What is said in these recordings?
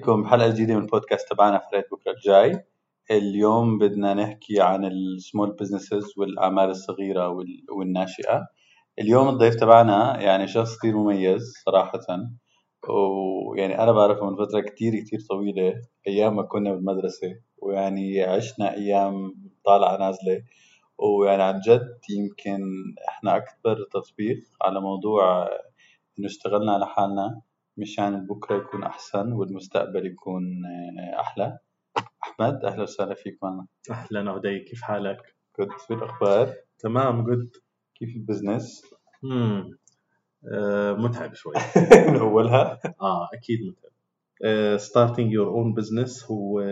فيكم بحلقه جديدة من البودكاست تبعنا فريق بكرة الجاي. اليوم بدنا نحكي عن السمول بزنسز والأعمال الصغيرة وال- والناشئة. اليوم الضيف تبعنا يعني شخص كثير مميز صراحة ويعني أنا بعرفه من فترة كثير كثير طويلة أيام ما كنا بالمدرسة ويعني عشنا أيام طالعة نازلة. ويعني عن جد يمكن إحنا أكبر تطبيق على موضوع إنه اشتغلنا على حالنا. مشان بكرة يكون أحسن والمستقبل يكون آه، أحلى. أحمد أهلا وسهلا فيك معنا. أهلا عدي كيف حالك؟ كنت في الأخبار؟ تمام good كيف ال business امم آه متعب شوي. من أولها؟ آه أكيد متعب. starting your own business هو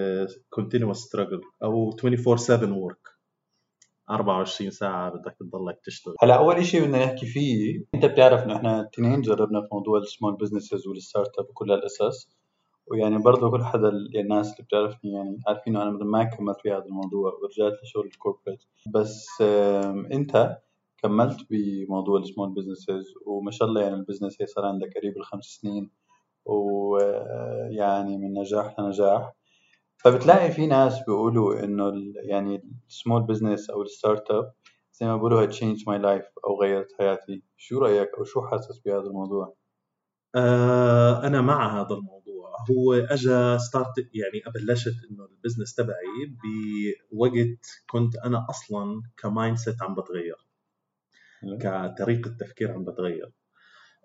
continuous struggle أو 24/7 work. 24 ساعة بدك تضلك تشتغل. هلا أول شيء بدنا نحكي فيه أنت بتعرف إنه إحنا الاثنين جربنا في موضوع ال small businesses وال start-up وكل هالقصص ويعني برضه كل حدا يعني الناس اللي بتعرفني يعني عارفين انه أنا ما كملت في هذا الموضوع ورجعت لشغل ال corporate بس أنت كملت بموضوع ال small businesses وما شاء الله يعني ال business هي صار عندك قريب الخمس سنين ويعني من نجاح لنجاح. فبتلاقي في ناس بيقولوا إنه يعني ال small business أو ال start-up زي ما بيقولوا change my life أو غيرت حياتي. شو رأيك أو شو حاسس بهذا الموضوع؟ آه أنا مع هذا الموضوع. هو اجى start يعني بلشت إنه ال business تبعي بوقت كنت أنا أصلا ك mindset عم بتغير. كطريقة تفكير عم بتغير.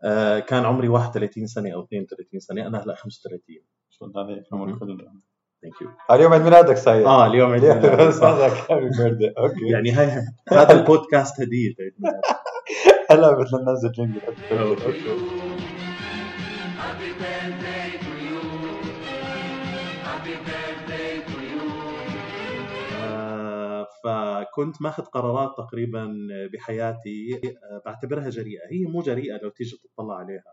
آه كان عمري 31 سنة أو 32 سنة أنا هلأ 35 شو عليك عمرك ثانك يو اليوم عيد ميلادك سعيد آه اليوم عيد. هذا happy birthday okay. يعني هاي هذا البودكاست هدية عيد. هلا بدنا ننزل jingle آه، فكنت ماخذ قرارات تقريبا بحياتي آه، بعتبرها جريئة. هي مو جريئة لو تيجي تطلع عليها.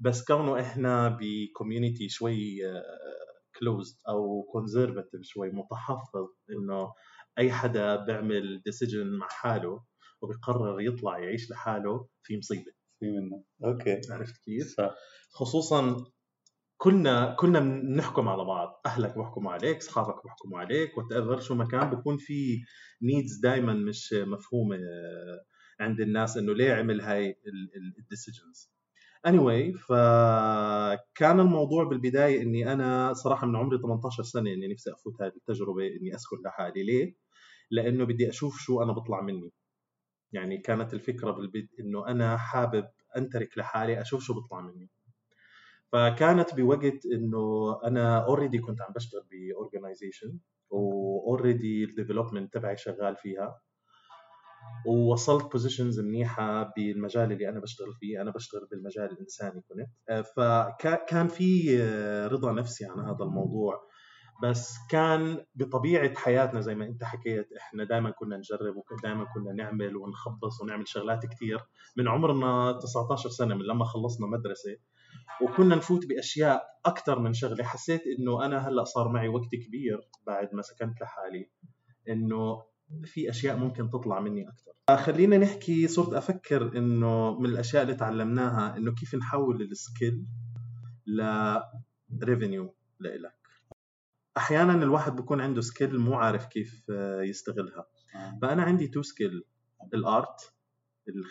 بس كونه إحنا ب community شوي closed أو conservative شوي متحفظ إنه أي حدا بيعمل decision مع حاله وبيقرر يطلع يعيش لحاله في مصيبة. في منه. okay. عرفت كيف؟ صح. خصوصا كلنا كلنا بنحكم على بعض. أهلك بيحكموا عليك أصحابك بيحكموا عليك what شو ما كان بكون في needs دائما مش مفهومة عند الناس إنه ليه عمل هاي ال decisions anyway فكان الموضوع بالبداية إني أنا صراحة من عمري 18 سنة إني نفسي أفوت هذه التجربة إني أسكن لحالي. ليه؟ لأنه بدي أشوف شو أنا بطلع مني. يعني كانت الفكرة بالبدء إنه أنا حابب أنترك لحالي أشوف شو بيطلع مني. فكانت بوقت إنه أنا already كنت عم بشتغل ب organization و already ال development تبعي شغال فيها. ووصلت بوزيشنز منيحة بالمجال اللي أنا بشتغل فيه. أنا بشتغل بالمجال الإنساني كنت فكان في آه، رضا نفسي عن هذا الموضوع. بس كان بطبيعة حياتنا زي ما أنت حكيت إحنا دائما كنا نجرب ودائما كنا نعمل ونخبص ونعمل شغلات كثير من عمرنا 19 سنة من لما خلصنا مدرسة وكنا نفوت بأشياء أكثر من شغلة. حسيت إنه أنا هلأ صار معي وقت كبير بعد ما سكنت لحالي. إنه في أشياء ممكن تطلع مني أكثر خلينا نحكي صرت أفكر إنه من الأشياء اللي تعلمناها إنه كيف نحول ال skill ل revenue لإلك. أحيانا الواحد بيكون عنده skill مو عارف كيف آه، يستغلها. فأنا عندي two skill ال art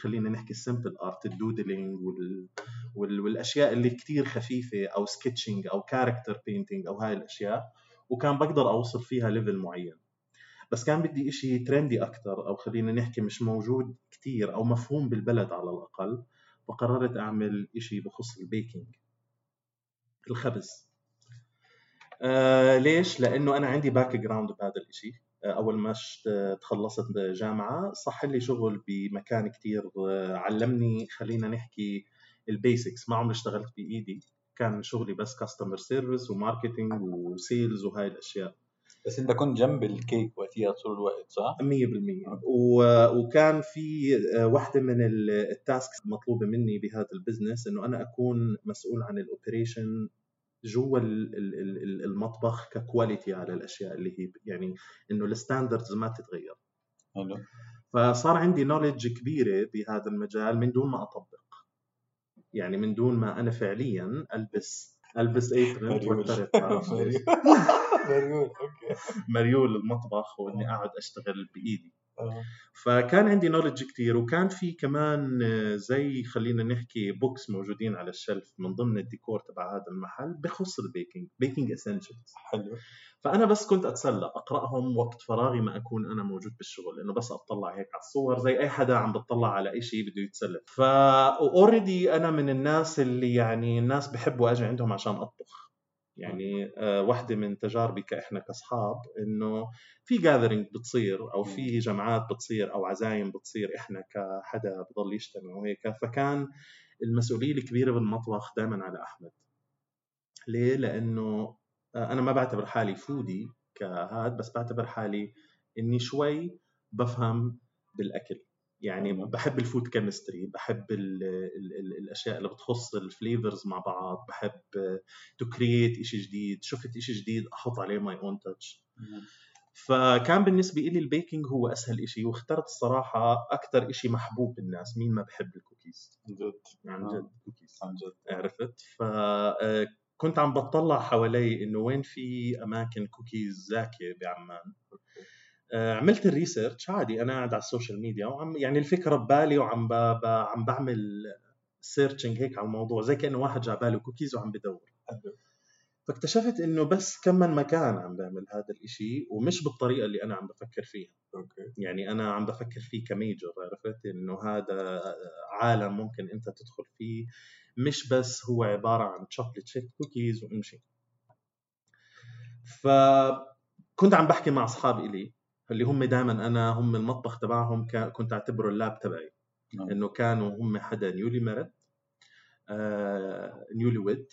خلينا نحكي ال simple art ال doodling وال... وال... والأشياء اللي كتير خفيفة أو sketching أو character painting أو هاي الأشياء. وكان بقدر أوصل فيها level معين. بس كان بدي إشي trendy أكثر أو خلينا نحكي مش موجود كتير أو مفهوم بالبلد على الأقل فقررت أعمل إشي بخص ال baking الخبز. آه ليش؟ لأنه أنا عندي background بهذا الشيء آه أول ما تخلصت جامعة صح لي شغل بمكان كتير آه، علمني خلينا نحكي ال basics ما عمري اشتغلت بإيدي كان شغلي بس customer service و marketing و sales وهاي الأشياء. بس انت كنت جنب الكيك وقتها طول الوقت صح؟ 100% و- وكان في آه، واحدة من ال- ال tasks المطلوبة مني بهذا ال business إنه أنا أكون مسؤول عن ال operation جوا ال- ال- ال- المطبخ ك quality على الأشياء اللي هي يعني إنه ال standards ما تتغير. حلو. فصار عندي knowledge كبيرة بهذا المجال من دون ما أطبق. يعني من دون ما أنا فعليا ألبس ألبس apron إيش؟ مريول okay. مريول المطبخ وإني اقعد أشتغل بإيدي. آه. فكان عندي knowledge كتير وكان في كمان آه، زي خلينا نحكي books موجودين على ال shelf من ضمن الديكور تبع هذا المحل بخص ال baking baking essentials حلو. فأنا بس كنت أتسلى أقرأهم وقت فراغي ما أكون أنا موجود بالشغل لأنه بس أطلع هيك على الصور زي أي حدا عم بتطلع على أي شيء بده يتسلى. ف already أنا من الناس اللي يعني الناس بحبوا أجي عندهم عشان أطبخ. يعني آه، واحدة من تجاربي كإحنا كأصحاب إنه في gathering بتصير أو في جمعات بتصير أو عزايم بتصير إحنا كحدا بضل يجتمع وهيك. فكان المسؤولية الكبيرة بالمطبخ دائما على أحمد. ليه؟ لأنه آه، أنا ما بعتبر حالي foodie كهاد بس بعتبر حالي إني شوي بفهم بالأكل. يعني تمام. بحب ال food chemistry بحب ال ال ال الأشياء اللي بتخص ال flavors مع بعض بحب to create شيء جديد شفت شيء جديد أحط عليه my own touch فكان بالنسبة لي ال baking هو أسهل شيء واخترت الصراحة أكثر شيء محبوب بالناس مين ما بحب الكوكيز. عن جد. عن آه. جد كوكيز عن جد. عرفت؟ فكنت عم بطلع حوالي إنه وين في أماكن كوكيز زاكية بعمان. آه، عملت ال research عادي أنا قاعد على ال social media وعم يعني الفكرة ببالي وعم ب... ب... عم بعمل searching هيك على الموضوع زي كأنه واحد جاب باله كوكيز وعم بدور. فاكتشفت إنه بس كم من مكان عم بعمل هذا الإشي ومش بالطريقة اللي أنا عم بفكر فيها. okay. يعني أنا عم بفكر فيه ك major عرفت؟ إنه هذا عالم ممكن أنت تدخل فيه مش بس هو عبارة عن chocolate chip cookies وامشي. فكنت عم بحكي مع اصحاب الي اللي هم دائما أنا هم المطبخ تبعهم كنت أعتبره ال lab تبعي. نعم. إنه كانوا هم حدا newly married newly wed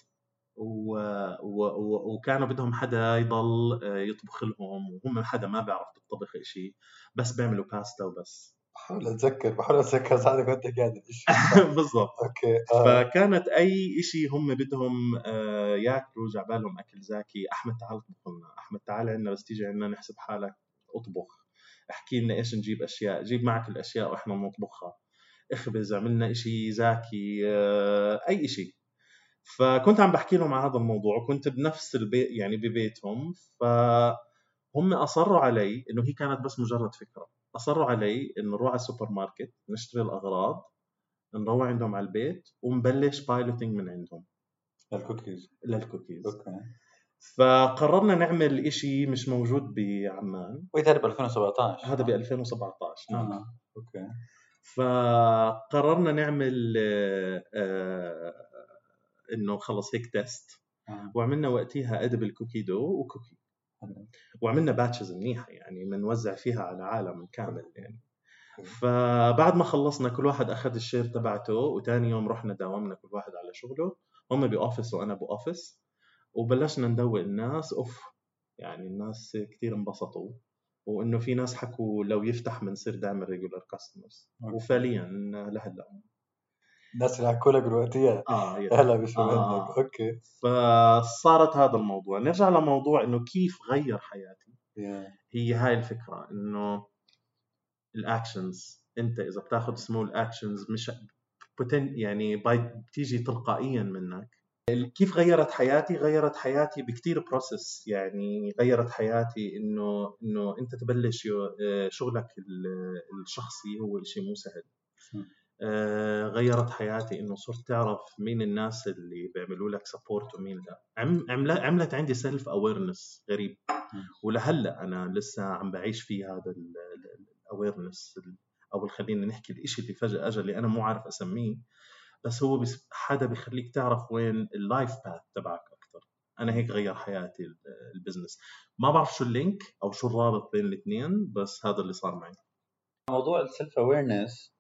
و... و... و... وكانوا بدهم حدا يضل آه، يطبخ لهم وهم حدا ما بيعرف بالطبخ شيء بس بيعملوا باستا وبس. بحاول أتذكر بحاول أتذكر ساعتها كنت قاعد بالضبط. okay آه. فكانت أي شيء هم بدهم آه، ياكلوا جاي عبالهم أكل زاكي أحمد تعال اطبخ لنا أحمد تعال عندنا بس تيجي عندنا نحسب حالك. أطبخ. احكي لنا إيش نجيب أشياء جيب معك الأشياء وإحنا بنطبخها اخبز عملنا شيء زاكي آه، أي شيء فكنت عم بحكي لهم على هذا الموضوع وكنت بنفس البيت يعني ببيتهم. فهم أصروا علي إنه هي كانت بس مجرد فكرة. أصروا علي إنه نروح على السوبر ماركت نشتري الأغراض نروح عندهم على البيت ونبلش piloting من عندهم. ال cookies لل cookies okay. فقررنا نعمل إشي مش موجود بعمان وهي ب 2017 هذا ب 2017 نعم. آه. أوكي فقررنا نعمل آه، آه، إنه خلص هيك تيست آه. وعملنا وقتها edible cookie dough و cookie. وعملنا batches منيحة يعني بنوزع فيها على عالم كامل يعني فبعد ما خلصنا كل واحد أخذ ال share تبعته وتاني يوم رحنا داومنا كل واحد على شغله هم ب office وأنا ب office وبلشنا ندوق الناس أوف يعني الناس كثير انبسطوا. وإنه في ناس حكوا لو يفتح بنصير دائما regular customers. وفعليا لهلأ. الناس اللي حكوا لك دلوقتي آه هلا بشو آه. أوكي. فصارت هذا الموضوع. نرجع لموضوع إنه كيف غير حياتي. Yeah. هي هاي الفكرة إنه ال actions أنت إذا بتاخذ سمول اكشنز مش يعني بتيجي تلقائيا منك. كيف غيرت حياتي؟ غيرت حياتي بكتير process يعني غيرت حياتي إنه إنه أنت تبلش آه، شغلك ال- الشخصي هو شيء مو سهل. آه، غيرت حياتي إنه صرت تعرف مين الناس اللي بيعملوا لك support ومين لا. عم- عملت عندي self awareness غريب ولهلأ أنا لسه عم بعيش فيه هذا ال awareness أو خلينا نحكي الشيء اللي فجأة أجى اللي أنا مو عارف أسميه. بس هو بس حدا بيخليك تعرف وين ال life path تبعك أكثر أنا هيك غير حياتي ال- ال business ما بعرف شو ال link أو شو الرابط بين الاثنين بس هذا اللي صار معي. موضوع ال self awareness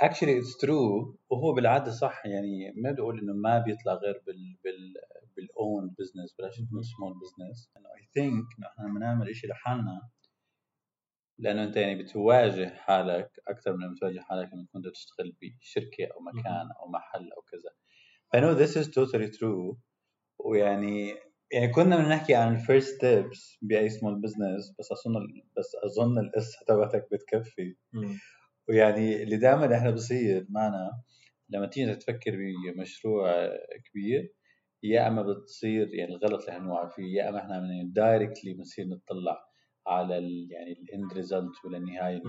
actually it's true وهو بالعادة صح. يعني ما بدي أقول إنه ما بيطلع غير بال بال بال own business بلاش نقول small business انه I think إنه إحنا لما نعمل شيء لحالنا لأنه أنت يعني بتواجه حالك أكثر من بتواجه حالك لما بدك تشتغل بشركة أو مكان أو محل أو كذا. I know this is totally true. ويعني يعني كنا بنحكي عن ال first steps بأي small business بس أظن بس أظن القصة تبعتك بتكفي. ويعني اللي دائما إحنا بصير معنا لما تيجي تفكر بمشروع كبير يا إما بتصير يعني الغلط اللي هنوعى فيه يا إما إحنا من directly بنصير نطلع على ال يعني ال end result.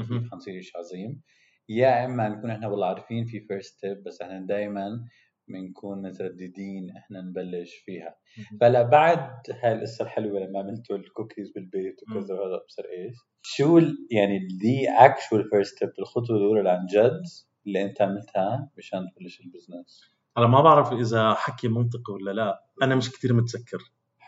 كيف حنصير شيء عظيم. يا إما نكون إحنا والله عارفين في first step بس إحنا دائما بنكون مترددين إحنا نبلش فيها. فلا بعد هاي القصة الحلوة لما عملتوا الكوكيز بالبيت وكذا وهذا ابصر إيش؟ شو يعني the actual first step الخطوة الأولى اللي عن جد اللي أنت عملتها مشان تبلش ال business هلا ما بعرف إذا حكي منطقي ولا لا. أنا مش كتير متذكر.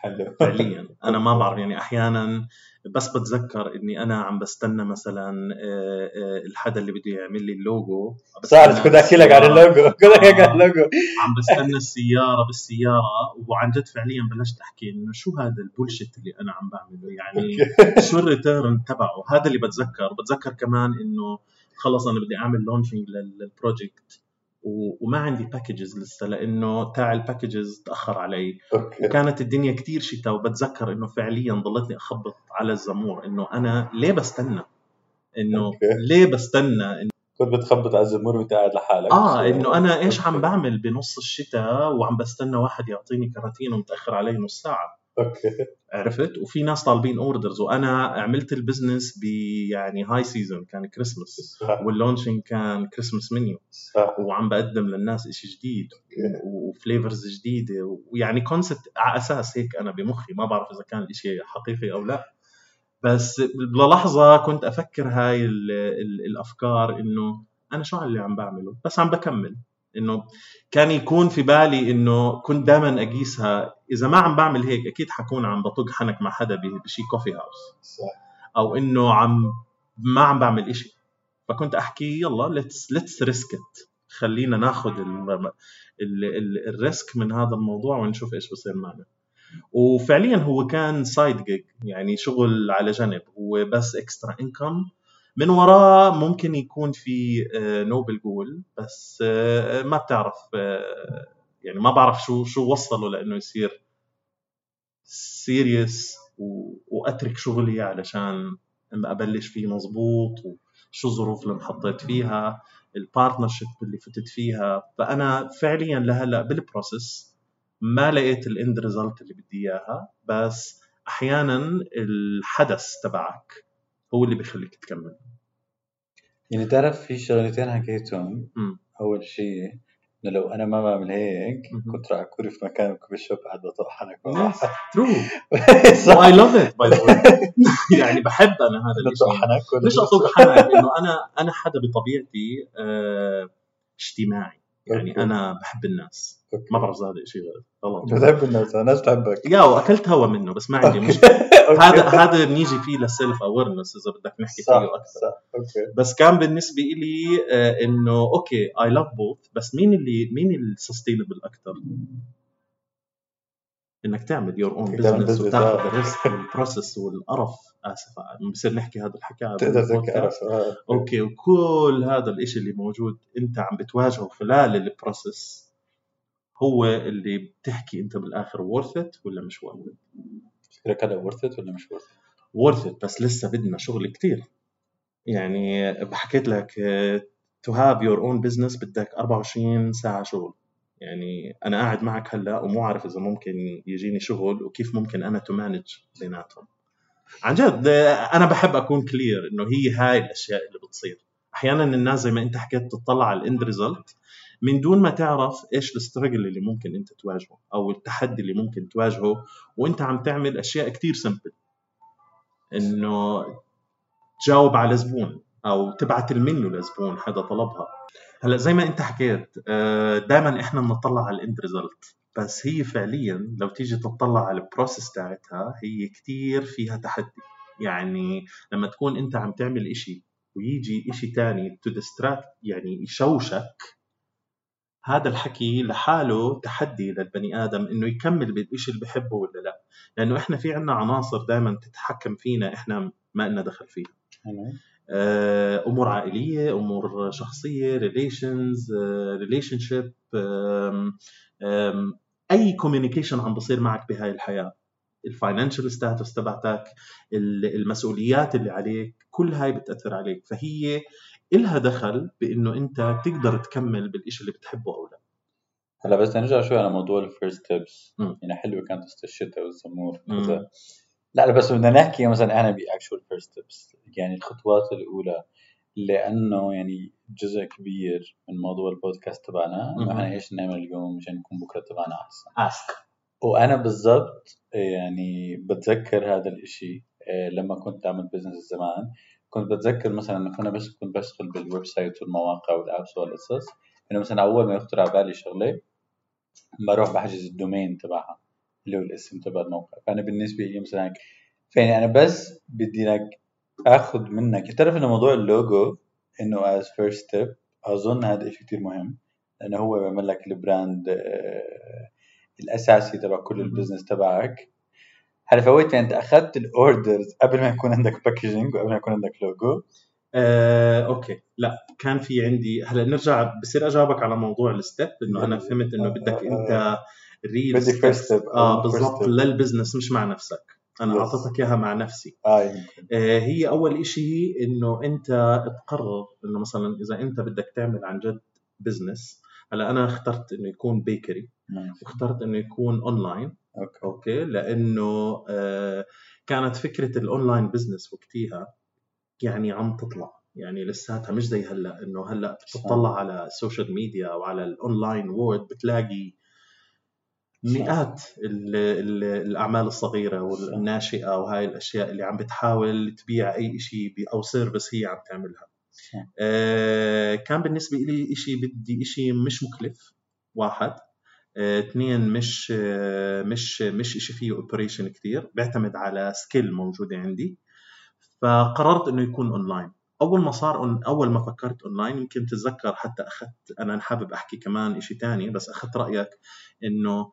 حلو. فعليا. أنا ما بعرف يعني أحيانا بس بتذكر إني أنا عم بستنى مثلا آه، آه، الحدا اللي بده يعمل لي اللوجو. صارت كنت احكي لك عن اللوجو. كنت احكي لك عن اللوجو. عم بستنى السيارة بالسيارة وعن جد فعليا بلشت أحكي إنه شو هذا ال bullshit اللي أنا عم بعمله؟ يعني شو ال return تبعه؟ هذا اللي بتذكر. بتذكر كمان إنه خلص أنا بدي أعمل launching لل project وما عندي packages لسه لأنه تاع ال packages تأخر علي. أوكي. وكانت الدنيا كتير شتاء وبتذكر إنه فعليا ضلتني أخبط على الزمور إنه أنا ليه بستنى؟ إنه أوكي. ليه بستنى؟ إنه كنت بتخبط على الزمور وأنت قاعد لحالك. آه إنه أنا إيش عم بعمل بنص الشتاء وعم بستنى واحد يعطيني كراتين ومتأخر علي نص ساعة. أوكي. عرفت؟ وفي ناس طالبين orders وأنا عملت ال business ب يعني هاي season كان Christmas وال launching كان Christmas menu وعم بقدم للناس إشي جديد و flavors جديدة ويعني concept على أساس هيك أنا بمخي ما بعرف إذا كان الإشي حقيقي أو لا. بس للحظة كنت أفكر هاي ال ال الأفكار إنه أنا شو اللي عم بعمله؟ بس عم بكمل. إنه كان يكون في بالي إنه كنت دائما أقيسها. إذا ما عم بعمل هيك أكيد حكون عم بطق حنك مع حدا بشي coffee house صح. أو إنه عم ما عم بعمل إشي. فكنت أحكي يلا let's let's risk it خلينا ناخذ ال- ال- ال- ال risk من هذا الموضوع ونشوف إيش بصير معنا. وفعليا هو كان side gig يعني شغل على جنب. هو بس extra income من وراه ممكن يكون في آه، noble goal بس آه، ما بتعرف آه، يعني ما بعرف شو شو وصله لأنه يصير serious وأترك شغلي علشان أبلش فيه مزبوط وشو الظروف اللي انحطيت فيها ال partnership اللي فتت فيها. فأنا فعليا لهلأ بال process ما لقيت ال end result اللي بدي إياها بس أحيانا الحدث تبعك هو اللي بيخليك تكمل. يعني تعرف في شغلتين حكيتهم. أول شيء إنه لو أنا ما بعمل هيك. كنت راح أكون في مكان coffee shop قاعد بطق حنك true و I love it by يعني بحب أنا هذا الشيء مش أطق حنك انه أنا أنا حدا بطبيعتي آه، اجتماعي. يعني okay. أنا بحب الناس. okay. ما بعرف هذا شيء غلط بتحب الناس الناس تحبك يا وأكلت هوا منه بس ما عندي مشكلة. okay. هذا هذا بنيجي فيه لل self awareness إذا بدك نحكي صح فيه أكثر. صح. okay. بس كان بالنسبة لي آه، إنه okay I love both بس مين اللي مين ال sustainable أكثر؟ إنك تعمل يور اون بزنس business، وتاخذ آه. الريسك وال process والقرف آسف بصير نحكي هذا الحكي تقدر. تذكر آه. okay وكل هذا الإشي اللي موجود أنت عم بتواجهه خلال ال process هو اللي بتحكي أنت بالآخر worth it ولا مش worth it فكرك هذا worth ولا مش worth worth it بس لسه بدنا شغل كتير يعني بحكيت لك آه، to have your own business بدك 24 ساعة شغل يعني أنا قاعد معك هلأ ومو عارف إذا ممكن يجيني شغل وكيف ممكن أنا to manage بيناتهم. عن جد أنا بحب أكون clear إنه هي هاي الأشياء اللي بتصير. أحيانا الناس زي ما أنت حكيت تطلع على ال end result من دون ما تعرف إيش ال struggle اللي ممكن أنت تواجهه أو التحدي اللي ممكن تواجهه وأنت عم تعمل أشياء كتير simple إنه تجاوب على زبون أو تبعت المنيو لزبون حدا طلبها. هلأ زي ما أنت حكيت دائما إحنا بنطلع على ال end result بس هي فعليا لو تيجي تطلع على ال process تاعتها هي كتير فيها تحدي. يعني لما تكون أنت عم تعمل إشي ويجي إشي تاني to distract يعني يشوشك هذا الحكي لحاله تحدي للبني آدم إنه يكمل بالشيء اللي بحبه ولا لأ. لأنه إحنا في عنا عناصر دائما تتحكم فينا إحنا ما لنا دخل فيها. آه، أمور عائلية أمور شخصية relations relationship أي communication عم بصير معك بهاي الحياة. ال financial status تبعتك المسؤوليات اللي عليك كل هاي بتأثر عليك. فهي إلها دخل بإنه أنت تقدر تكمل بالشيء اللي بتحبه أو لا. هلا بس نرجع شوي على موضوع ال first steps مم. يعني حلوة كانت الشتاء والزمور لا بس بدنا نحكي مثلا أنا ب actual first steps يعني الخطوات الأولى لأنه يعني جزء كبير من موضوع البودكاست تبعنا. إنه إحنا إيش نعمل اليوم مشان يكون بكرة تبعنا أحسن. ask وأنا بالضبط يعني بتذكر هذا الإشي آه، لما كنت أعمل business زمان كنت بتذكر مثلا إنه كنا بس كنت بشتغل بال website والمواقع وال apps والقصص إنه مثلا أول ما يخطر على بالي شغلة بروح بحجز ال domain تبعها. اللي هو الاسم تبع الموقع. فأنا بالنسبة لي مثلا فيعني أنا بس بدي لك آخذ منك. تعرف إنه موضوع اللوجو إنه as first step أظن هذا شيء كثير مهم. لأنه هو بيعمل لك ال brand آه، الأساسي تبع كل. ال business تبعك. هلا فويت انت أخذت ال orders قبل ما يكون عندك packaging وقبل ما يكون عندك لوجو آه، okay. لا كان في عندي. هلا نرجع بصير أجاوبك على موضوع ال step إنه أنا فهمت إنه بدك أنت real بدي step. آه first بالضبط. لل business مش مع نفسك. أنا Yes. أعطيتك إياها مع نفسي. يمكن. آه، هي أول إشي إنه أنت تقرر إنه مثلا إذا أنت بدك تعمل عن جد business هلأ أنا اخترت إنه يكون bakery. واخترت إنه يكون online okay. okay? لأنه آه، كانت فكرة ال online business وقتها يعني عم تطلع. يعني لساتها مش زي هلأ. إنه هلأ بتطلع على ال social media أو على ال online world بتلاقي مئات ال ال الأعمال الصغيرة والناشئة وهاي الأشياء اللي عم بتحاول تبيع أي شيء أو service هي عم تعملها. آه، كان بالنسبة لي شيء بدي شيء مش مكلف واحد. آه، اثنين مش آه، مش مش شيء فيه operation كثير بيعتمد على skill موجودة عندي. فقررت إنه يكون اونلاين أول ما صار أول ما فكرت اونلاين يمكن تتذكر حتى أخذت أنا حابب أحكي كمان شيء ثاني بس أخذت رأيك إنه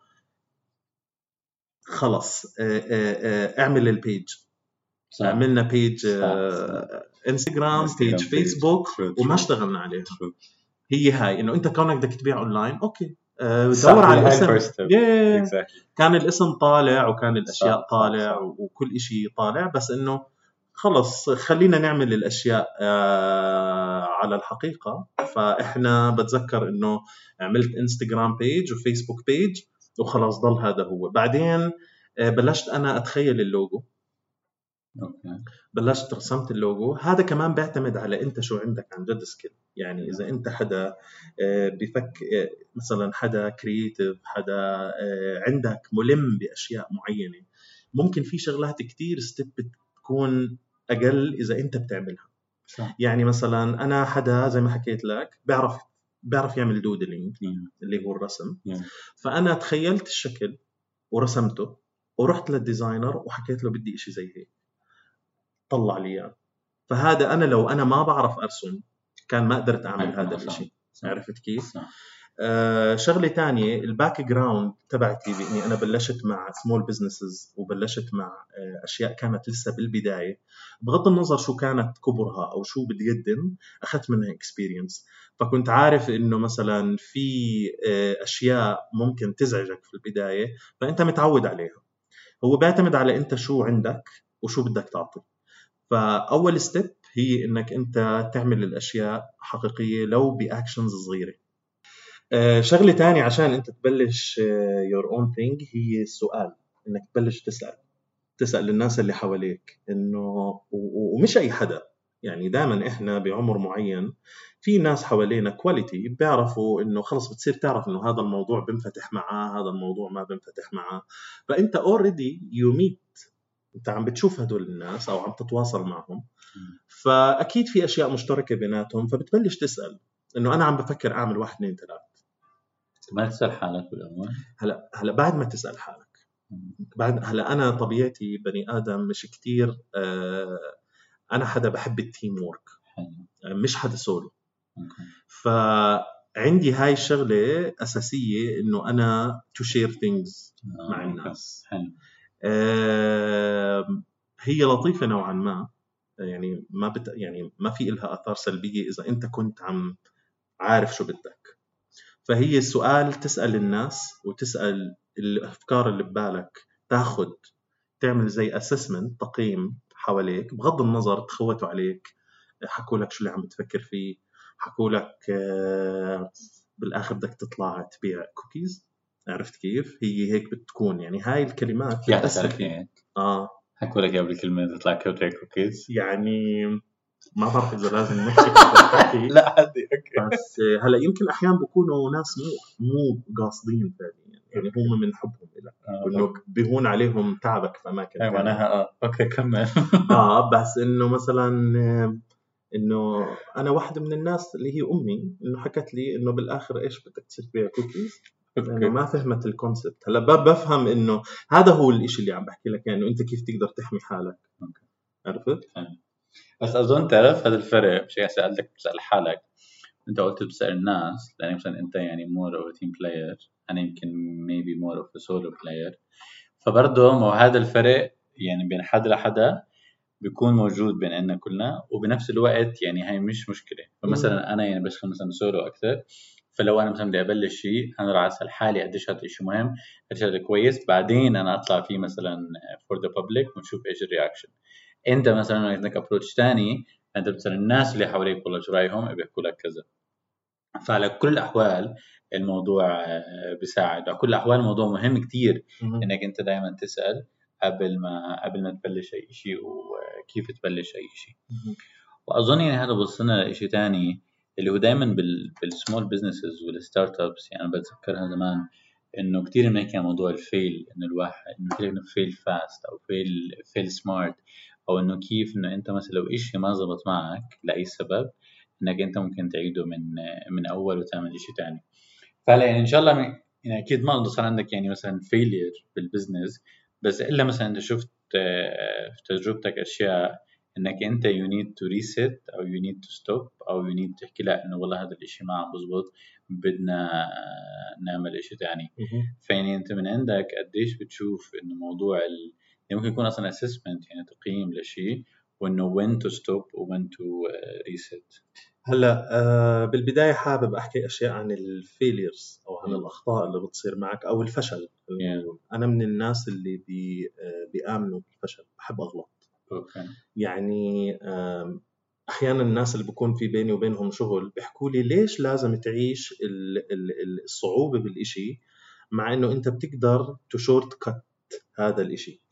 خلص آه، آه، آه، اعمل ال page صح. عملنا page انستغرام page page. فيسبوك وما. اشتغلنا عليها. هي هاي إنه أنت كونك بدك تبيع online okay دور على الاسم Yeah. exactly كان الاسم طالع وكان الأشياء صح، طالع صح. وكل شيء طالع بس إنه خلص خلينا نعمل الأشياء على الحقيقة فإحنا بتذكر إنه عملت انستغرام page وفيسبوك page وخلاص ضل هذا هو. بعدين آه، بلشت أنا أتخيل ال logo. okay. بلشت رسمت اللوجو. هذا كمان بيعتمد على أنت شو عندك عن جد skill يعني إذا أنت حدا آه، بفك آه، مثلا حدا creative حدا عندك ملم بأشياء معينة ممكن في شغلات كتير step بتكون أقل إذا أنت بتعملها. صح. يعني مثلا أنا حدا زي ما حكيت لك بيعرف بيعرف يعمل doodling Yeah. اللي هو الرسم Yeah. فأنا تخيلت الشكل ورسمته ورحت لل designer وحكيت له بدي إشي زي هيك طلع لي إياه فهذا أنا لو أنا ما بعرف أرسم كان ما قدرت أعمل هذا. الشيء. عرفت كيف؟ صح آه شغلة ثانية ال background تبعتي باني أنا بلشت مع small businesses وبلشت مع آه أشياء كانت لسه بالبداية. بغض النظر شو كانت كبرها أو شو بتقدم أخذت منها experience فكنت عارف إنه مثلا في آه أشياء ممكن تزعجك في البداية فأنت متعود عليها. هو بيعتمد على أنت شو عندك وشو بدك تعطي. فأول step هي إنك أنت تعمل الأشياء حقيقية لو ب actions صغيرة. شغلة تانية عشان أنت تبلش your own thing هي السؤال إنك تبلش تسأل تسأل الناس اللي حواليك إنه ومش أي حدا. يعني دائما إحنا بعمر معين في ناس حوالينا quality بيعرفوا إنه خلص بتصير تعرف إنه هذا الموضوع بنفتح معاه هذا الموضوع ما بنفتح معاه. فأنت already you met أنت عم بتشوف هدول الناس أو عم تتواصل معهم. فأكيد في أشياء مشتركة بيناتهم فبتبلش تسأل إنه أنا عم بفكر أعمل واحد اثنين ثلاث ما تسأل حالك بالاول هلا هلا بعد ما تسأل حالك. بعد هلا أنا طبيعتي بني آدم مش كتير آه أنا حدا بحب ال teamwork. حلو. مش حدا سولو. فعندي هاي الشغلة أساسية إنه أنا to share things آه، مع. الناس. حلو. آم، هي لطيفة نوعا ما. يعني ما بت يعني ما في إلها آثار سلبية إذا أنت كنت عم عارف شو بدك. فهي السؤال تسأل الناس وتسأل الأفكار اللي ببالك. تاخذ تعمل زي assessment تقييم حواليك بغض النظر تخوتوا عليك حكوا لك شو اللي عم بتفكر فيه حكوا لك آه، بالآخر بدك تطلع تبيع كوكيز عرفت كيف؟ هي هيك بتكون. يعني هاي الكلمات. هيك آه. حكوا لك قبل كلمة تطلع كوتري كوكيز يعني ما بعرف اذا لازم نحكي لا عادي okay. بس هلا يمكن أحيانا بكونوا ناس مو مو قاصدين فعليا. يعني هم من حبهم لك وانه بيهون عليهم تعبك في أماكن اي تانية. معناها آه okay كمل. آه بس إنه مثلا آه، إنه أنا واحدة من الناس اللي هي أمي إنه حكت لي إنه بالآخر إيش بدك تصير تبيع كوكيز لأنه okay ما فهمت ال concept هلا بفهم إنه هذا هو الإشي اللي عم بحكي لك يعني انه أنت كيف تقدر تحمي حالك. عرفت؟ بس أظن تعرف هذا الفرق مش يعني سألتك بتسال حالك. أنت قلت بتسأل الناس لأن مثلا أنت يعني more of team player أنا يمكن maybe more of solo player فبرضه ما هو هذا الفرق يعني بين حدا لحدا بيكون موجود بيننا كلنا وبنفس الوقت يعني هاي مش مشكلة. فمثلا أنا يعني بشتغل مثلا سولو أكثر فلو أنا مثلا بدي أبلش شيء أنا راح أسأل حالي قديش هذا الشيء مهم قديش هذا كويس بعدين أنا أطلع فيه مثلا for the public ونشوف إيش ال reaction أنت مثلا عندك approach ثاني أنت بتسأل الناس اللي حواليك والله شو رأيهم؟ بيحكوا لك كذا. فعلى كل الأحوال الموضوع آه، بيساعد. على كل الأحوال الموضوع مهم كتير إنك أنت دائما تسأل قبل ما قبل ما تبلش أي شيء وكيف تبلش أي شيء وأظن يعني هذا بوصلنا لشيء ثاني اللي هو دائما بال small businesses وال startups يعني أنا بتذكرها زمان إنه كثير بنحكي عن موضوع ال fail إنه الواحد إنه إنه fail fast أو fail fail smart أو إنه كيف إنه أنت مثلا لو شيء ما زبط معك لأي سبب إنك أنت ممكن تعيده من من أول وتعمل شيء ثاني فهلأ يعني إن شاء الله يعني أكيد ما صار عندك يعني مثلا failure بال business بس إلا مثلا إنت شفت في تجربتك أشياء إنك أنت you need to reset أو you need to stop أو you need to تحكي لأ إنه والله هذا الإشي ما عم بزبط بدنا نعمل إشي ثاني فيعني أنت من عندك قديش بتشوف إنه موضوع ال... يعني ممكن يكون أصلا assessment يعني تقييم لشيء وإنه when to stop و when to uh, reset هلأ آه بالبداية حابب أحكي أشياء عن ال failures أو عن. الأخطاء اللي بتصير معك أو الفشل Yeah. أنا من الناس اللي بي آه بيآمنوا بالفشل بحب أغلط أوكي يعني آم، أحيانا الناس اللي بكون في بيني وبينهم شغل بيحكوا لي ليش لازم تعيش ال- ال- ال- الصعوبة بالإشي مع إنه أنت بتقدر ت shortcut هذا الإشي.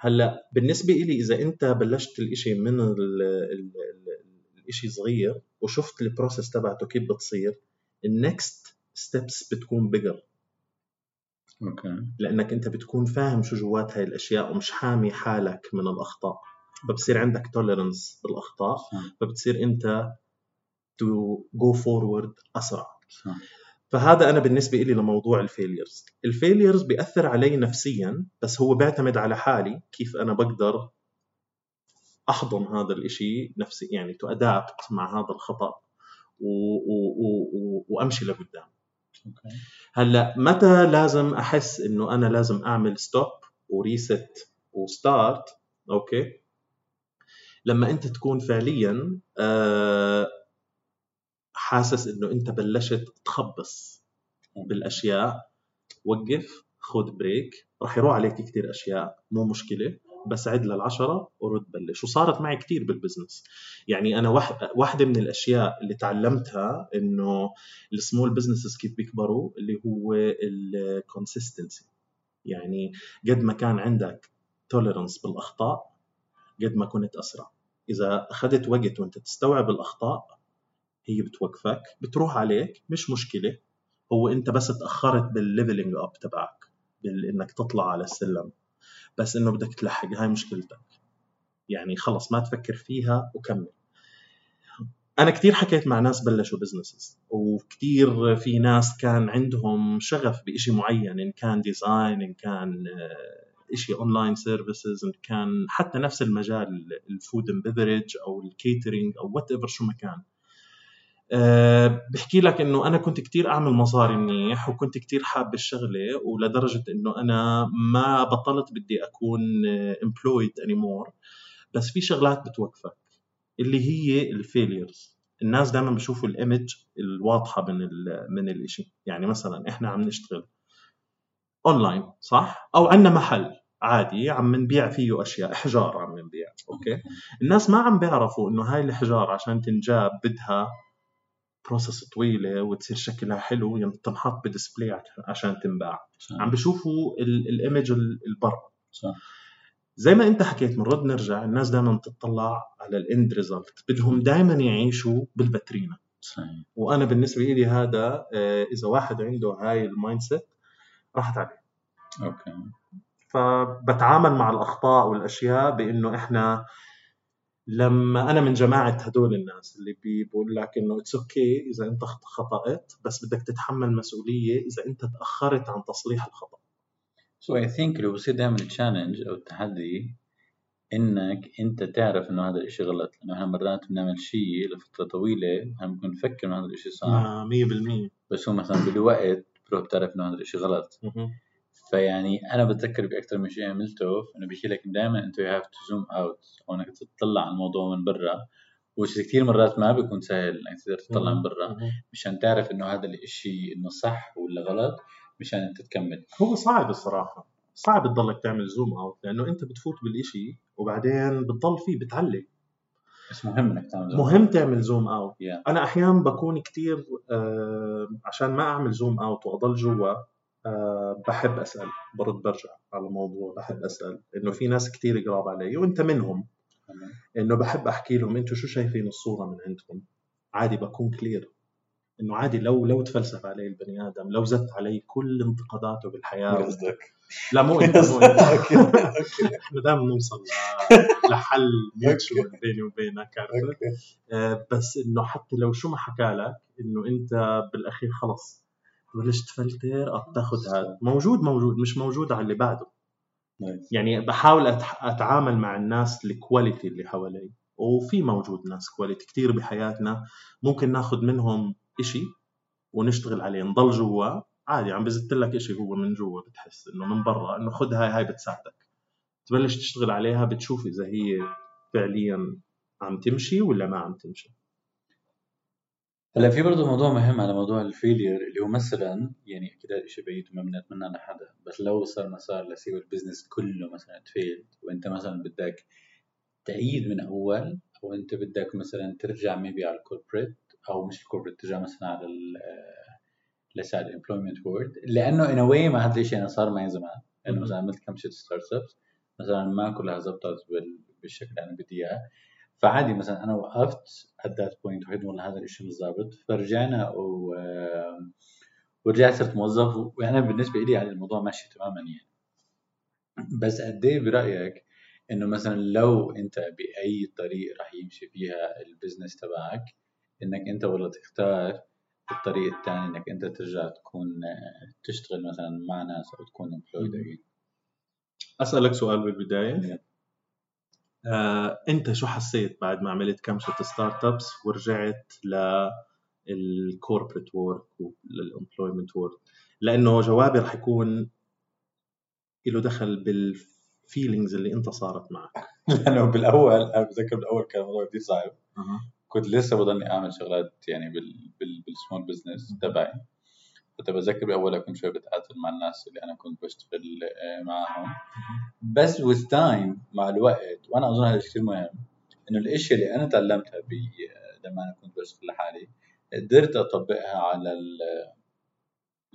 هلا بالنسبة إلي إذا أنت بلشت الإشي من ال- ال- ال- الإشي صغير وشفت ال process تبعته كيف بتصير ال next steps بتكون bigger okay. لأنك أنت بتكون فاهم شو جوات هاي الأشياء ومش حامي حالك من الأخطاء. فبصير عندك tolerance بالأخطاء صح. فبتصير أنت to go forward أسرع. صح. فهذا أنا بالنسبة لي لموضوع ال failures. ال failures بيأثر علي نفسيا بس هو بيعتمد على حالي كيف أنا بقدر أحضن هذا الإشي نفسي يعني to adapt مع هذا الخطأ و و و و وأمشي لقدام. هلأ متى لازم أحس إنه أنا لازم أعمل stop و reset و start okay. لما أنت تكون فعليا آه، حاسس إنه أنت بلشت تخبص بالأشياء وقف خذ break راح يروح عليك كثير أشياء مو مشكلة. بس عد للعشرة ورد بلش. وصارت معي كثير بال business يعني أنا واحد واحدة من الأشياء اللي تعلمتها إنه ال small businesses كيف بيكبروا اللي هو ال consistency يعني قد ما كان عندك tolerance بالأخطاء قد ما كنت أسرع. إذا أخذت وقت وأنت تستوعب الأخطاء هي بتوقفك بتروح عليك مش مشكلة. هو انت بس تأخرت بال leveling up تبعك بانك تطلع على السلم. بس انه بدك تلحق هاي مشكلتك. يعني خلص ما تفكر فيها وكمل. أنا كثير حكيت مع ناس بلشوا businesses وكثير في ناس كان عندهم شغف بشيء معين إن كان design إن كان شيء online services إن كان حتى نفس المجال ال food and beverage أو ال catering أو whatever شو ما كان. أه بحكي لك إنه أنا كنت كتير أعمل مصاري منيح وكنت كتير حاب الشغلة ولدرجة إنه أنا ما بطلت بدي أكون employed anymore بس في شغلات بتوقفك اللي هي ال failures الناس دائما بيشوفوا ال image الواضحة من ال من الإشي. يعني مثلا إحنا عم نشتغل اونلاين صح؟ أو عندنا محل عادي عم نبيع فيه أشياء إحجار عم نبيع أوكي؟ الناس ما عم بيعرفوا إنه هاي الإحجار عشان تنجاب بدها process طويلة وتصير شكلها حلو يعني تنحط ب display عش- عشان تنباع. صح. عم بشوفوا ال image البرا. صح. زي ما انت حكيت بنرد نرجع الناس دائما بتطلع على ال end result بدهم دائما يعيشوا بالفاترينا. صحيح. وأنا بالنسبة لي هذا آه، إذا واحد عنده هاي ال mindset راحت عليه. أوكي. فبتعامل مع الأخطاء والأشياء بإنه إحنا لما أنا من جماعة هدول الناس اللي بي- بيقول لك إنه it's okay okay إذا أنت خط- خطأت بس بدك تتحمل مسؤولية إذا أنت تأخرت عن تصليح الخطأ. so I think اللي بصير دائما ال challenge أو التحدي إنك أنت تعرف إنه هذا الإشي غلط لأنه إحنا مرات بنعمل شيء لفترة طويلة إحنا بنكون نفكر إنه هذا الإشي صح آه 100% بس هو مثلا بالوقت بتروح بتعرف إنه هذا الإشي غلط. فيعني أنا بتذكر باكثر من شيء عملته إنه بيحكي لك دائما انت you have to zoom out أو إنك تطلع على الموضوع من برا وش كثير مرات ما بيكون سهل إنك تقدر تطلع من برا. مشان تعرف إنه هذا الإشي إنه صح ولا غلط مشان أنت تكمل هو صعب الصراحة صعب تضلك تعمل zoom out لأنه أنت بتفوت بالإشي وبعدين بتضل فيه بتعلق بس مهم إنك تعمل zoom مهم تعمل zoom out Yeah. أنا أحيانا بكون كتير آه عشان ما أعمل zoom out وأضل جوا آه بحب أسأل برد برجع على الموضوع بحب أسأل إنه في ناس كتير قراب علي وأنت منهم. إنه بحب أحكي لهم أنتم شو شايفين الصورة من عندكم؟ عادي بكون clear إنه عادي لو لو تفلسف علي البني آدم لو زدت علي كل انتقاداته بالحياة. قصدك. لا مو انت مو انت إحنا دائما نوصل ل- لحل mutual بيني وبينك عرفت؟ آه، بس إنه حتى لو شو ما حكى لك إنه أنت بالأخير خلص. تبلش تفلتر أو تاخذ هذا موجود موجود مش موجود على اللي بعده. يعني بحاول أتعامل مع الناس ال quality اللي حوالي وفي موجود ناس quality كثير بحياتنا ممكن ناخذ منهم إشي ونشتغل عليه نضل جوا عادي عم بزت لك إشي هو من جوا بتحس إنه من برا إنه خذ هاي هاي بتساعدك. تبلش تشتغل عليها بتشوف إذا هي فعليا عم تمشي ولا ما عم تمشي. هلا في برضه موضوع مهم على موضوع ال failure اللي هو مثلا يعني أكيد هذا الشيء بعيد وما بنتمنى لحدا بس لو صار ما صار let's say ال business كله مثلا ت fail وأنت مثلا بدك تعيد من أول أو أنت بدك مثلا ترجع maybe على ال corporate أو مش ال corporate ترجع مثلا على ال لسه على ال employment world لأنه in a way ما هذا الشيء أنا صار معي زمان. مهم. مثلا عملت كم شيء startups مثلا ما كلها زبطت بال- بالشكل اللي أنا بدي إياه. فعادي مثلا أنا وقفت at that point وهيك والله هذا الشيء مش ظابط فرجعنا و... ورجعت صرت موظف وأنا بالنسبة لي يعني الموضوع ماشي تماما يعني. بس قد إيه برأيك إنه مثلا لو أنت بأي طريق راح يمشي فيها ال business تبعك إنك أنت والله تختار الطريق الثاني إنك أنت ترجع تكون تشتغل مثلا مع ناس أو تكون employed. أسألك سؤال بالبداية. آه، انت شو حسيت بعد ما عملت كمشة startups ورجعت لل corporate work ولل employment work لأنه جوابي رح يكون له دخل بال feelings اللي انت صارت معك. لأنه بالأول أنا بتذكر بالأول كان الموضوع كثير صعب. كنت لسه بضلني أعمل شغلات يعني بال بال بال small business تبعي. كنت بذكر باول كنت شوي بتقاتل مع الناس اللي أنا كنت بشتغل آه، معهم بس with time مع الوقت وأنا أظن هذا كثير مهم إنه الإشياء اللي أنا تعلمتها ب لما أنا كنت بشتغل لحالي قدرت أطبقها على ال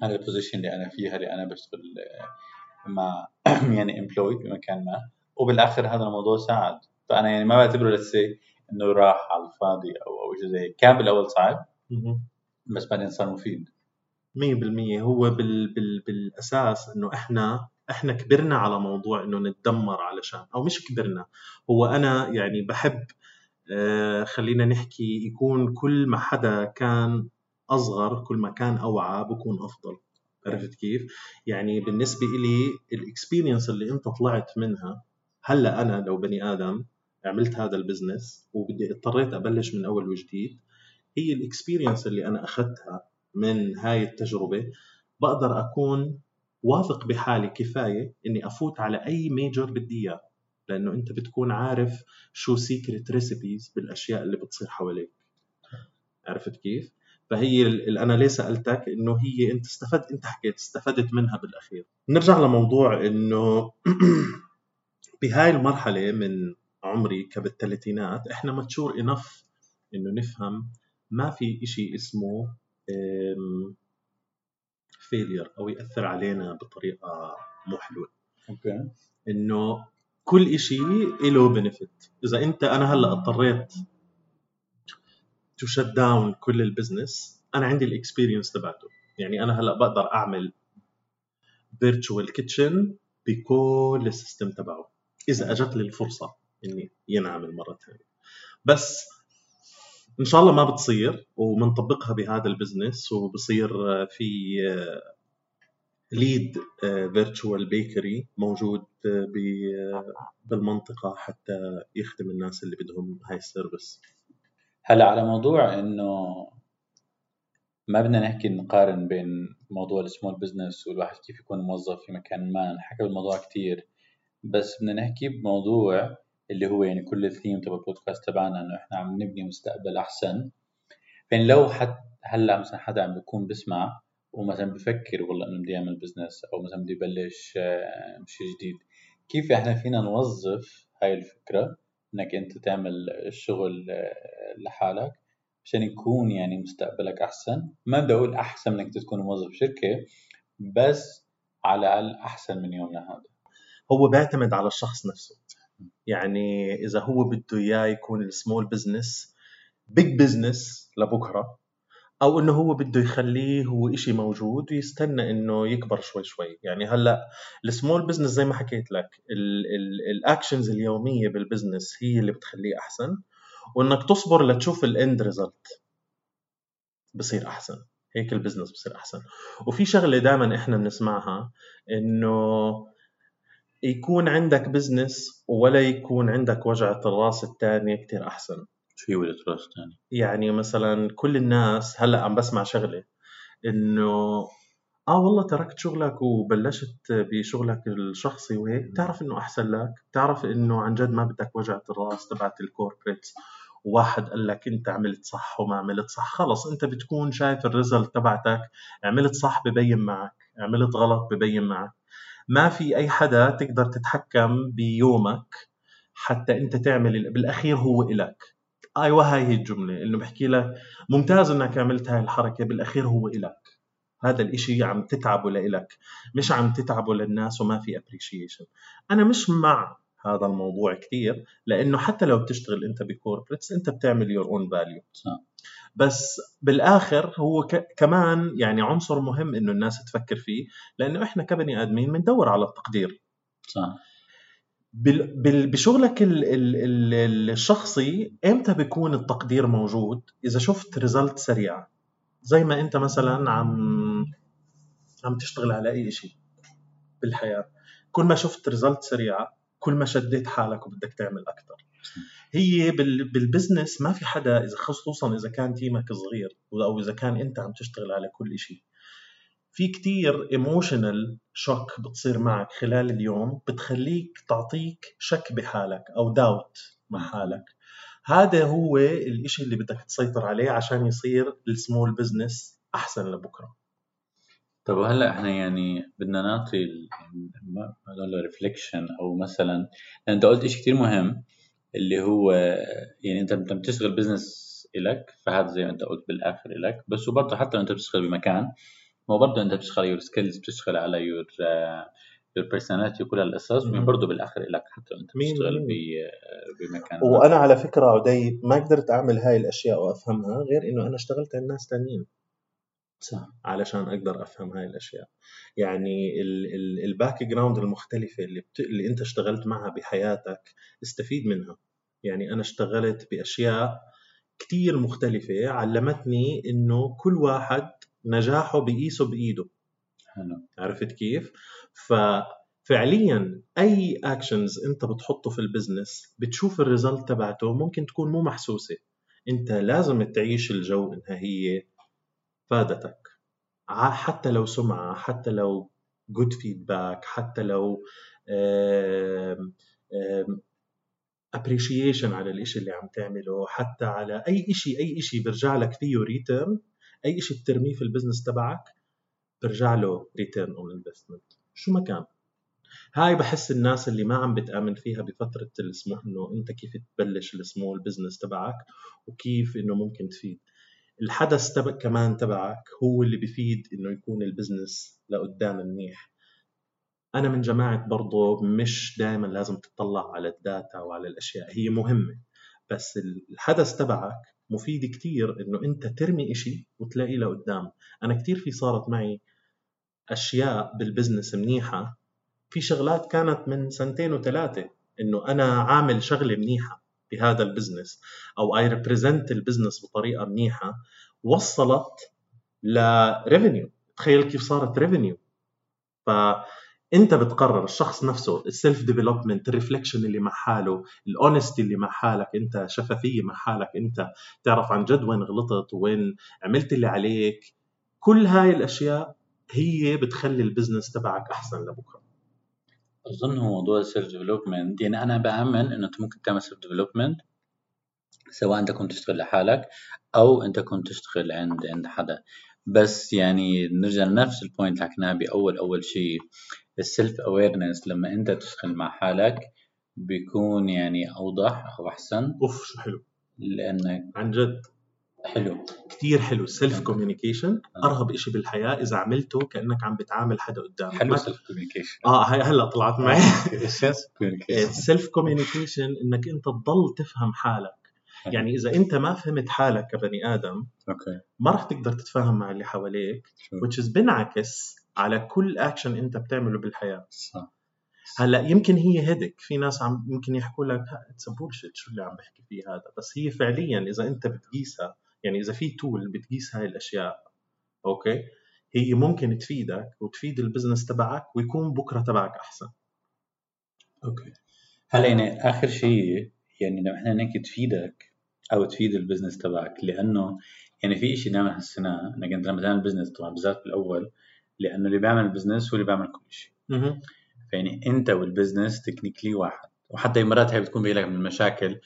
على ال position اللي أنا فيها اللي أنا بشتغل آه، مع يعني employed بمكان ما. وبالآخر هذا الموضوع ساعد. فأنا يعني ما بعتبره لسه إنه راح على الفاضي أو أو شيء زي هيك. كان بالأول صعب بس بعدين صار مفيد. 100% هو بال بال بالأساس إنه إحنا إحنا كبرنا على موضوع إنه نتدمر علشان أو مش كبرنا هو أنا يعني بحب آه خلينا نحكي يكون كل ما حدا كان أصغر كل ما كان أوعى بكون أفضل عرفت كيف؟ يعني بالنسبة إلي ال experience اللي أنت طلعت منها هلأ أنا لو بني آدم عملت هذا ال business وبدي اضطريت أبلش من أول وجديد هي ال experience اللي أنا أخذتها من هاي التجربة بقدر أكون واثق بحالي كفاية إني أفوت على أي major بدي إياه لأنه أنت بتكون عارف شو secret recipes بالأشياء اللي بتصير حواليك. عرفت كيف؟ فهي اللي أنا ليه سألتك؟ إنه هي أنت استفدت أنت حكيت استفدت منها بالأخير. نرجع لموضوع إنه بهاي المرحلة من عمري كبالثلاثينات إحنا mature enough إنه نفهم ما في إشي اسمه failure أو يأثر علينا بطريقة مو حلوة. أوكي. إنه كل شيء له benefit إذا أنت أنا هلأ اضطريت to shut down كل ال business أنا عندي ال experience تبعته. يعني أنا هلأ بقدر أعمل virtual kitchen بكل ال system تبعه. إذا أجت لي الفرصة إني ينعمل مرة ثانية بس إن شاء الله ما بتصير وبنطبقها بهذا ال business وبصير في lead virtual bakery موجود آه، بالمنطقة حتى يخدم الناس اللي بدهم هاي ال service. هلا على موضوع إنه ما بدنا نحكي نقارن بين موضوع ال small business والواحد كيف يكون موظف في مكان ما نحكي بالموضوع كتير بس بدنا نحكي بموضوع اللي هو يعني كل الثيم تبع البودكاست تبعنا إنه إحنا عم نبني مستقبل أحسن. فين لو حد هلأ مثلا حدا عم بيكون بسمع ومثلا بفكر والله إنه بدي أعمل business أو مثلا بدي ابلش آه، شيء جديد كيف إحنا فينا نوظف هاي الفكرة؟ إنك أنت تعمل الشغل آه، لحالك عشان يكون يعني مستقبلك أحسن. ما بدي أقول أحسن من إنك تكون موظف شركة بس على الأقل أحسن من يومنا هذا. هو بيعتمد على الشخص نفسه. يعني إذا هو بده إياه يكون ال small business big business لبكرة أو إنه هو بده يخليه هو إشي موجود ويستنى إنه يكبر شوي شوي. يعني هلأ ال small business زي ما حكيت لك ال actions اليومية بال business هي اللي بتخليه أحسن وإنك تصبر لتشوف ال end result بصير أحسن. هيك ال business بصير أحسن. وفي شغلة دائما إحنا بنسمعها إنه يكون عندك business ولا يكون عندك وجعة الراس الثانية كتير أحسن. شو هي الراس الثانية؟ يعني مثلا كل الناس هلأ عم بسمع شغلة إنه آه والله تركت شغلك وبلشت بشغلك الشخصي وهيك. بتعرف إنه أحسن لك؟ بتعرف إنه عن جد ما بدك وجعة الراس تبعت ال corporate وواحد قال لك أنت عملت صح وما عملت صح. خلص أنت بتكون شايف ال result تبعتك. عملت صح ببين معك. عملت غلط ببين معك. ما في أي حدا تقدر تتحكم بيومك حتى أنت تعمل بالأخير هو إلك. أيوه هاي هي الجملة إنه بحكي لك ممتاز إنك عملت هاي الحركة بالأخير هو إلك. هذا الإشي عم تتعبه لإلك مش عم تتعبه للناس وما في appreciation أنا مش مع هذا الموضوع كثير لأنه حتى لو بتشتغل أنت ب corporates أنت بتعمل your own value بس بالآخر هو ك- كمان يعني عنصر مهم إنه الناس تفكر فيه لأنه إحنا كبني آدمين بندور على التقدير. صح. بشغلك ال ال ال الشخصي إمتى بيكون التقدير موجود؟ إذا شفت result سريعه زي ما إنت مثلا عم عم تشتغل على أي شيء بالحياة. كل ما شفت result سريعه كل ما شديت حالك وبدك تعمل أكثر هي بال business ما في حدا إذا خصوصا إذا كان team ك صغير أو إذا كان أنت عم تشتغل على كل شيء في كتير emotional shock بتصير معك خلال اليوم بتخليك تعطيك شك بحالك أو داوت مع حالك هذا هو الإشي اللي بدك تسيطر عليه عشان يصير ال small business أحسن لبكرة. طب هلأ إحنا يعني بدنا نعطي له reflection أو مثلا أنت قلت شيء كثير مهم. اللي هو يعني انت لما بتشتغل business إلك فهذا زي ما انت قلت بالآخر إلك. بس وبرضه حتى لو انت بتشتغل بمكان ما برضه انت بتشتغل your skills بتشتغل على your your personality وكل القصص برضه بالآخر لك حتى انت بتشتغل بمكان وأنا على فكرة عدي ما قدرت أعمل هاي الأشياء وأفهمها غير إنه أنا اشتغلت عند ناس ثانيين صح. علشان أقدر أفهم هاي الأشياء. يعني ال background المختلفة اللي بت... اللي أنت اشتغلت معها بحياتك استفيد منها. يعني أنا اشتغلت بأشياء كتير مختلفة علمتني إنه كل واحد نجاحه بقيسه بإيده. حلو. عرفت كيف؟ ففعليا أي actions أنت بتحطه في ال business بتشوف ال result تبعته ممكن تكون مو محسوسة. أنت لازم تعيش الجو إنها هي فادتك. حتى لو سمعة حتى لو جود feedback حتى لو appreciation على الإشي اللي عم تعمله حتى على أي إشي أي إشي بيرجع لك فيه return أي شيء بترميه في ال business تبعك بيرجع له return on investment شو ما كان. هاي بحس الناس اللي ما عم بتآمن فيها بفترة إنه أنت كيف تبلش ال small business تبعك وكيف إنه ممكن تفيد. الحدس تبع كمان تبعك هو اللي بيفيد إنه يكون ال business لقدام منيح. أنا من جماعة برضه مش دائما لازم تطلع على ال data وعلى الأشياء هي مهمة. بس الحدس تبعك مفيد كتير إنه أنت ترمي إشي وتلاقيه لقدام. أنا كتير في صارت معي أشياء بال business منيحة. في شغلات كانت من سنتين وثلاثة إنه أنا عامل شغلة منيحة. بهذا ال business أو I represent ال business بطريقة منيحة وصلت ل revenue تخيل كيف صارت revenue فانت بتقرر الشخص نفسه ال self development ال reflection اللي مع حاله ال honesty اللي مع حالك أنت شفافيه مع حالك أنت. تعرف عن جد وين غلطت وين عملت اللي عليك. كل هاي الأشياء هي بتخلي ال business تبعك أحسن لبكرة. أظن هو موضوع ال self development يعني أنا بأمن إنه أنت ممكن تعمل self development سواء أنت كنت تشتغل لحالك أو أنت كنت تشتغل عند عند حدا. بس يعني نرجع لنفس ال point اللي حكيناها بأول أول شيء ال self awareness لما أنت تشتغل مع حالك بيكون يعني أوضح أو أحسن. أوف شو حلو. لأنك عن جد. حلو. كثير حلو. السيلف كوميونيكيشن أرهب شيء بالحياة إذا عملته كأنك عم بتعامل حدا قدامك. حلو السيلف كوميونيكيشن آه هي هلأ طلعت معي. إيه، ال self communication إنك أنت تضل تفهم حالك. يعني إذا أنت ما فهمت حالك كبني آدم أوكي ما راح تقدر تتفاهم مع اللي حواليك which is بنعكس على كل اكشن أنت بتعمله بالحياة. صح. هلأ يمكن هي هيدك في ناس عم يمكن يحكوا لك it's bullshit شو اللي عم بحكي فيه هذا؟ بس هي فعليا إذا أنت بتقيسها يعني إذا في tool بتقيس هاي الأشياء أوكي؟ هي ممكن تفيدك وتفيد ال business تبعك ويكون بكرة تبعك أحسن. أوكي. هلا يعني آخر شيء يعني لو إحنا نحكي تفيدك أو تفيد البزنس تبعك لأنه يعني في شيء دائما حسيناه إنك أنت لما تعمل business طبعا بالذات بالأول لأنه اللي بيعمل business هو اللي بيعمل كل شيء. فيعني أنت وال business technically واحد. وحتى مرات هي بتكون بيجي لك من المشاكل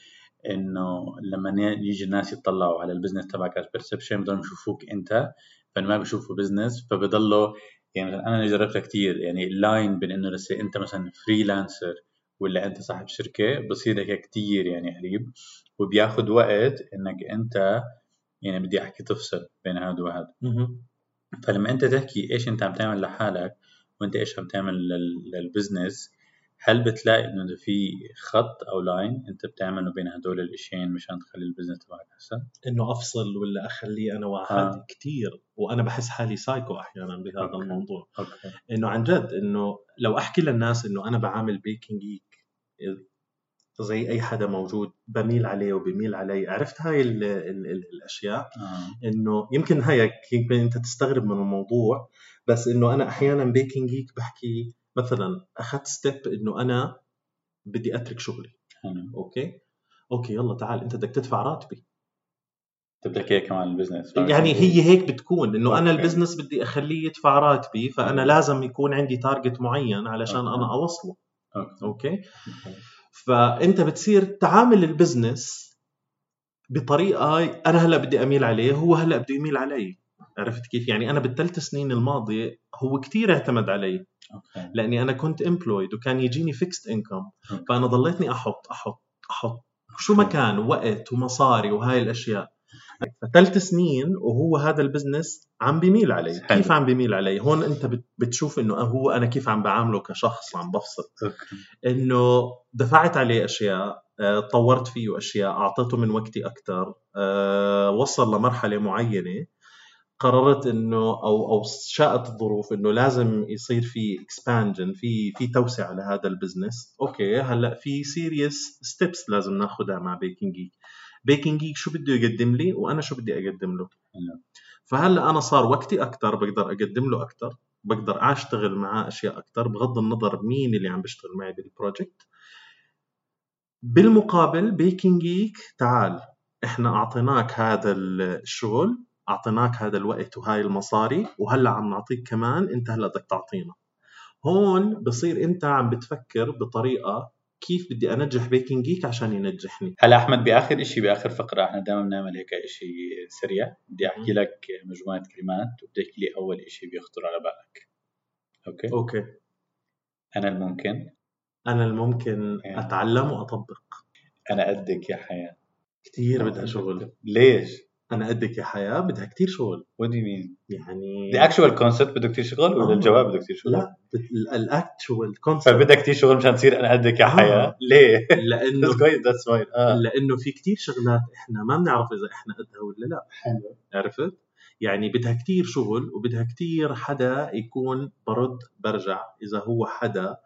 إنه لما يجي الناس يطلعوا على ال business تبعك as perception بدهم يشوفوك أنت فما بيشوفوا business فبضلوا يعني أنا جربتها كثير يعني ال line بين إنه لسه أنت مثلا freelancer ولا أنت صاحب شركة بصير هيك كثير يعني قريب وبياخذ وقت إنك أنت يعني بدي أحكي تفصل بين هذا وهذا. فلما أنت تحكي إيش أنت عم تعمل لحالك وأنت إيش عم تعمل لل business هل بتلاقي إنه في خط أو line أنت بتعمله بين هدول الاشيين مشان تخلي ال business تبعك أحسن؟ إنه أفصل ولا اخليه أنا واحد آه. كثير وأنا بحس حالي سايكو أحيانا بهذا أوكي. الموضوع أوكي. إنه عن جد إنه لو أحكي للناس إنه أنا بعمل Baking Geek زي أي حدا موجود بميل عليه وبميل علي عرفت هاي ال ال ال الأشياء آه. إنه يمكن هيك يمكن أنت تستغرب من الموضوع بس إنه أنا أحيانا Baking Geek بحكي مثلا أخذت step إنه أنا بدي أترك شغلي. حلو. أوكي؟ أوكي يلا تعال أنت بدك تدفع راتبي. تبدأ هيك كمان ال business يعني هي هيك بتكون إنه أنا ال business بدي أخليه يدفع راتبي فأنا لازم يكون عندي target معين علشان أوكي. أنا أوصله. أوكي. أوكي؟ فأنت بتصير تعامل ال business بطريقة أنا هلأ بدي أميل عليه هو هلأ بده يميل علي. عرفت كيف؟ يعني أنا بالثلاث سنين الماضية هو كثير اعتمد علي. أوكي. لأني أنا كنت employed وكان يجيني fixed income فأنا ضليتني أحط أحط أحط. شو ما كان وقت ومصاري وهاي الأشياء. فثلاث سنين وهو هذا ال business عم بيميل علي. حلو. كيف عم بيميل علي؟ هون أنت بتشوف إنه هو أنا كيف عم بعامله كشخص عم بفصل. إنه دفعت عليه أشياء آه، طورت فيه أشياء أعطيته من وقتي أكثر آه، وصل لمرحلة معينة. قررت إنه أو أو شاءت الظروف إنه لازم يصير في expansion في في توسعة لهذا ال business. أوكي هلأ في serious steps لازم ناخذها مع Baking Geek Baking Geek شو بده يقدم لي وأنا شو بدي أقدم له؟ فهلأ أنا صار وقتي أكثر بقدر أقدم له أكثر بقدر أشتغل معاه أشياء أكثر بغض النظر مين اللي عم بيشتغل معي بال project بالمقابل Baking Geek تعال إحنا أعطيناك هذا الشغل أعطيناك هذا الوقت وهاي المصاري وهلأ عم نعطيك كمان أنت هلأ بدك تعطينا. هون بصير أنت عم بتفكر بطريقة كيف بدي أنجح Baking Geek عشان ينجحني. هلأ أحمد بآخر شيء بآخر فقرة إحنا دائما بنعمل هيك شيء سريع. بدي أحكي لك مجموعة كلمات وبدي أحكي لي أول شيء بيخطر على بالك. أوكي؟ أوكي. أنا الممكن؟ أنا الممكن يعني. أتعلم وأطبق. أنا قدك يا حياة. كثير بدها شغل ليش؟ أنا قدك يا حياة بدها كتير شغل. Do you mean? يعني the actual concept بده كثير شغل ولا آه. الجواب بده كثير شغل؟ لا ال actual concept فبدها كثير شغل مشان تصير أنا قدك يا آه. حياه ليه؟ لأنه that's fine آه. لأنه في كتير شغلات إحنا ما بنعرف إذا إحنا قدها ولا لا. حلو. عرفت؟ يعني بدها كتير شغل وبدها كتير حدا يكون برد برجع. إذا هو حدا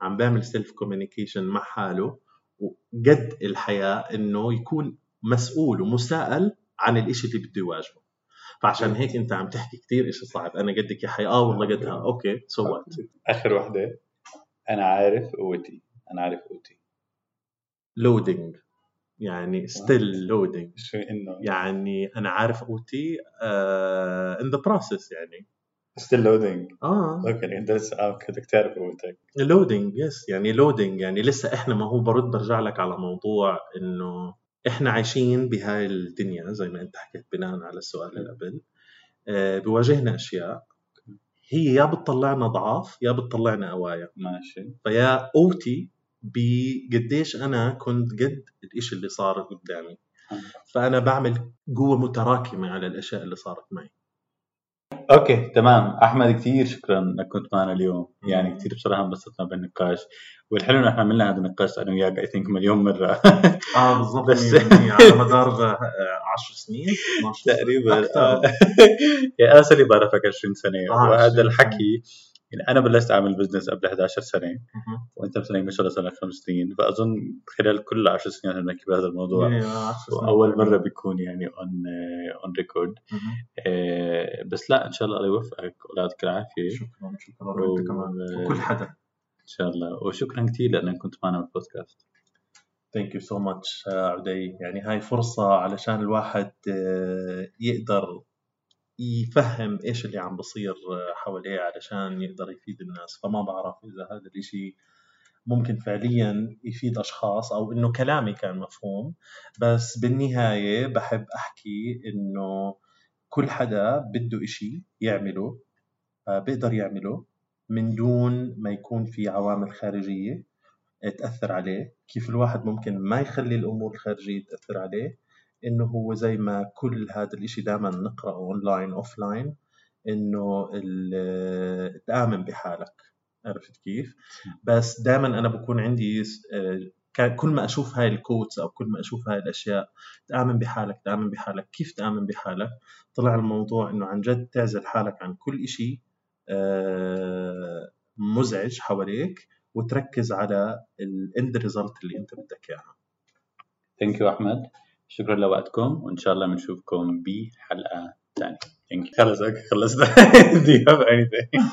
عم بيعمل self communication مع حاله وقد الحياة إنه يكون مسؤول ومساءل عن الإشي اللي بده يواجهه. فعشان هيك أنت عم تحكي كتير إشي صعب. أنا قدك يا حي. آه والله قدها. Okay. So what آخر وحدة. أنا عارف قوتي أنا عارف قوتي loading يعني still loading شو إنه؟ يعني أنا عارف قوتي in the process يعني. Still loading آه. Okay. أنت لسه آه بدك تعرف قوتك loading yes يعني loading يعني لسه إحنا ما هو برد برجع لك على موضوع إنه إحنا عايشين بهاي الدنيا زي ما أنت حكيت بناء على السؤال اللي قبل. آه، بواجهنا أشياء هي يا بتطلعنا ضعاف يا بتطلعنا قوايا ماشي. فيا قوتي بقديش أنا كنت قد الإشي اللي صار قدامي. فأنا بعمل قوة متراكمة على الأشياء اللي صارت معي. Okay تمام. أحمد كثير شكرا إنك كنت معنا اليوم. يعني كثير بصراحة انبسطنا بالنقاش. والحلو انه إحنا عملنا هذا النقاش أنا وياك I think مليون مرة آه بالضبط بس- على مدار 10 سنين 12 سنة. تقريبا. آه. يا أنا صار لي بعرفك 20 سنة آه، وهذا 20 الحكي يعني أنا بلشت أعمل business قبل 11 سنة. وأنت مثلا ما شاء الله صار لك خمس سنين فأظن خلال كل 10 سنين إحنا بنحكي بهذا الموضوع إيه، 10 سنين. وأول مرة بيكون يعني on On record. بس لا إن شاء الله الله يوفقك ولا يعطيك العافية شكرا شكرا وأنت كمان وكل حدا شاء الله. وشكرا كثير لأنك كنت معنا بالبودكاست thank you so much عدي يعني هاي فرصة علشان الواحد آه، يقدر يفهم إيش اللي عم بصير آه، حواليه علشان يقدر يفيد الناس. فما بعرف إذا هذا الإشي ممكن فعليا يفيد أشخاص أو إنه كلامي كان مفهوم. بس بالنهاية بحب أحكي إنه كل حدا بده إشي يعمله آه، بيقدر يعمله. من دون ما يكون في عوامل خارجية تأثر عليه كيف الواحد ممكن ما يخلي الأمور الخارجية تأثر عليه إنه هو زي ما كل هذا الإشي دائما نقرأه online offline إنه تآمن بحالك عرفت كيف؟ بس دائما أنا بكون عندي كل ما أشوف هاي ال quotes أو كل ما أشوف هاي الأشياء تآمن بحالك تآمن بحالك كيف تآمن بحالك؟ طلع الموضوع إنه عن جد تعزل حالك عن كل آه، مزعج حواليك وتركز على ال end result اللي انت بدك إياها. Thank you أحمد. شكرا لوقتكم وإن شاء الله بنشوفكم بحلقة ثانية thank you خلص خلصنا do you have anything?